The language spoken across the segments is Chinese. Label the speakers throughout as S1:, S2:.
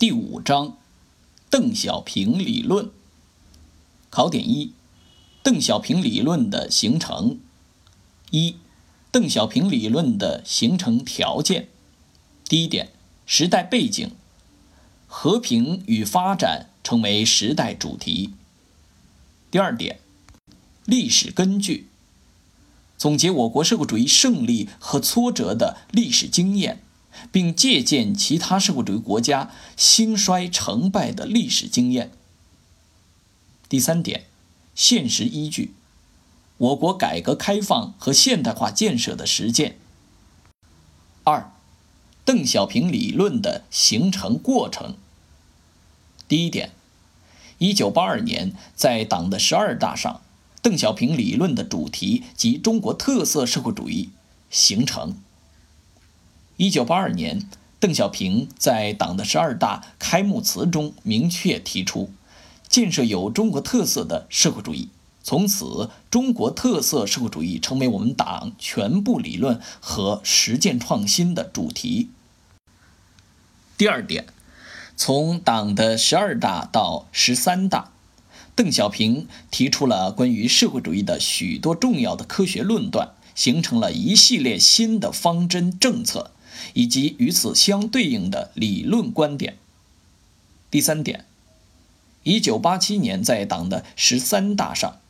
S1: 第五章，邓小平理论。考点一：邓小平理论的形成。一、邓小平理论的形成条件。第一点，时代背景，和平与发展成为时代主题。第二点，历史根据，总结我国社会主义胜利和挫折的历史经验。并借鉴其他社会主义国家兴衰成败的历史经验。第三点，现实依据，我国改革开放和现代化建设的实践。二，邓小平理论的形成过程。第一点，一九八二年在党的十二大上，邓小平理论的主题及中国特色社会主义形成。一九八二年，邓小平在党的十二大开幕词中明确提出，建设有中国特色的社会主义。从此，中国特色社会主义成为我们党全部理论和实践创新的主题。第二点，从党的十二大到十三大，邓小平提出了关于社会主义的许多重要的科学论断，形成了一系列新的方针政策。以及与此相对应的理论观点。第三点，一九八七年在党的十三大上，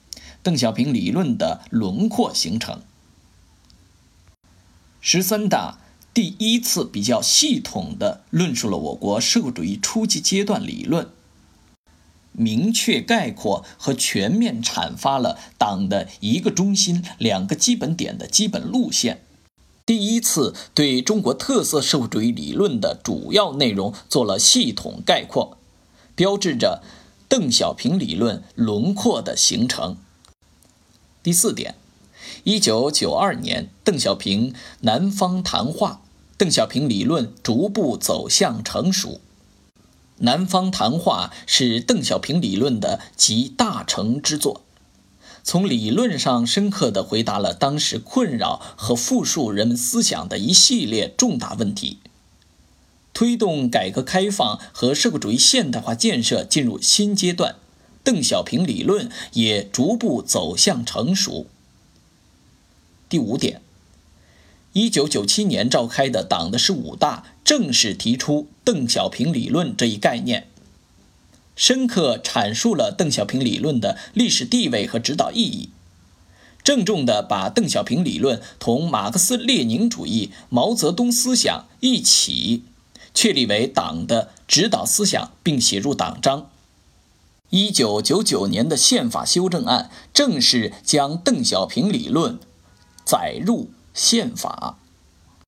S1: 邓小平理论的轮廓形成。十三大第一次比较系统地论述了我国社会主义初级阶段理论，明确概括和全面阐发了党的一个中心、两个基本点的基本路线。第一次对中国特色社会主义理论的主要内容做了系统概括，标志着邓小平理论轮廓的形成。第四点，一九九二年邓小平南方谈话，邓小平理论逐步走向成熟。南方谈话是邓小平理论的集大成之作。从理论上深刻地回答了当时困扰和复述人们思想的一系列重大问题，推动改革开放和社会主义现代化建设进入新阶段，邓小平理论也逐步走向成熟。第五点，一九九七年召开的党的十五大正式提出邓小平理论这一概念。深刻阐述了邓小平理论的历史地位和指导意义，郑重地把邓小平理论同马克思列宁主义、毛泽东思想一起确立为党的指导思想，并写入党章。一九九九年的宪法修正案正式将邓小平理论载入宪法。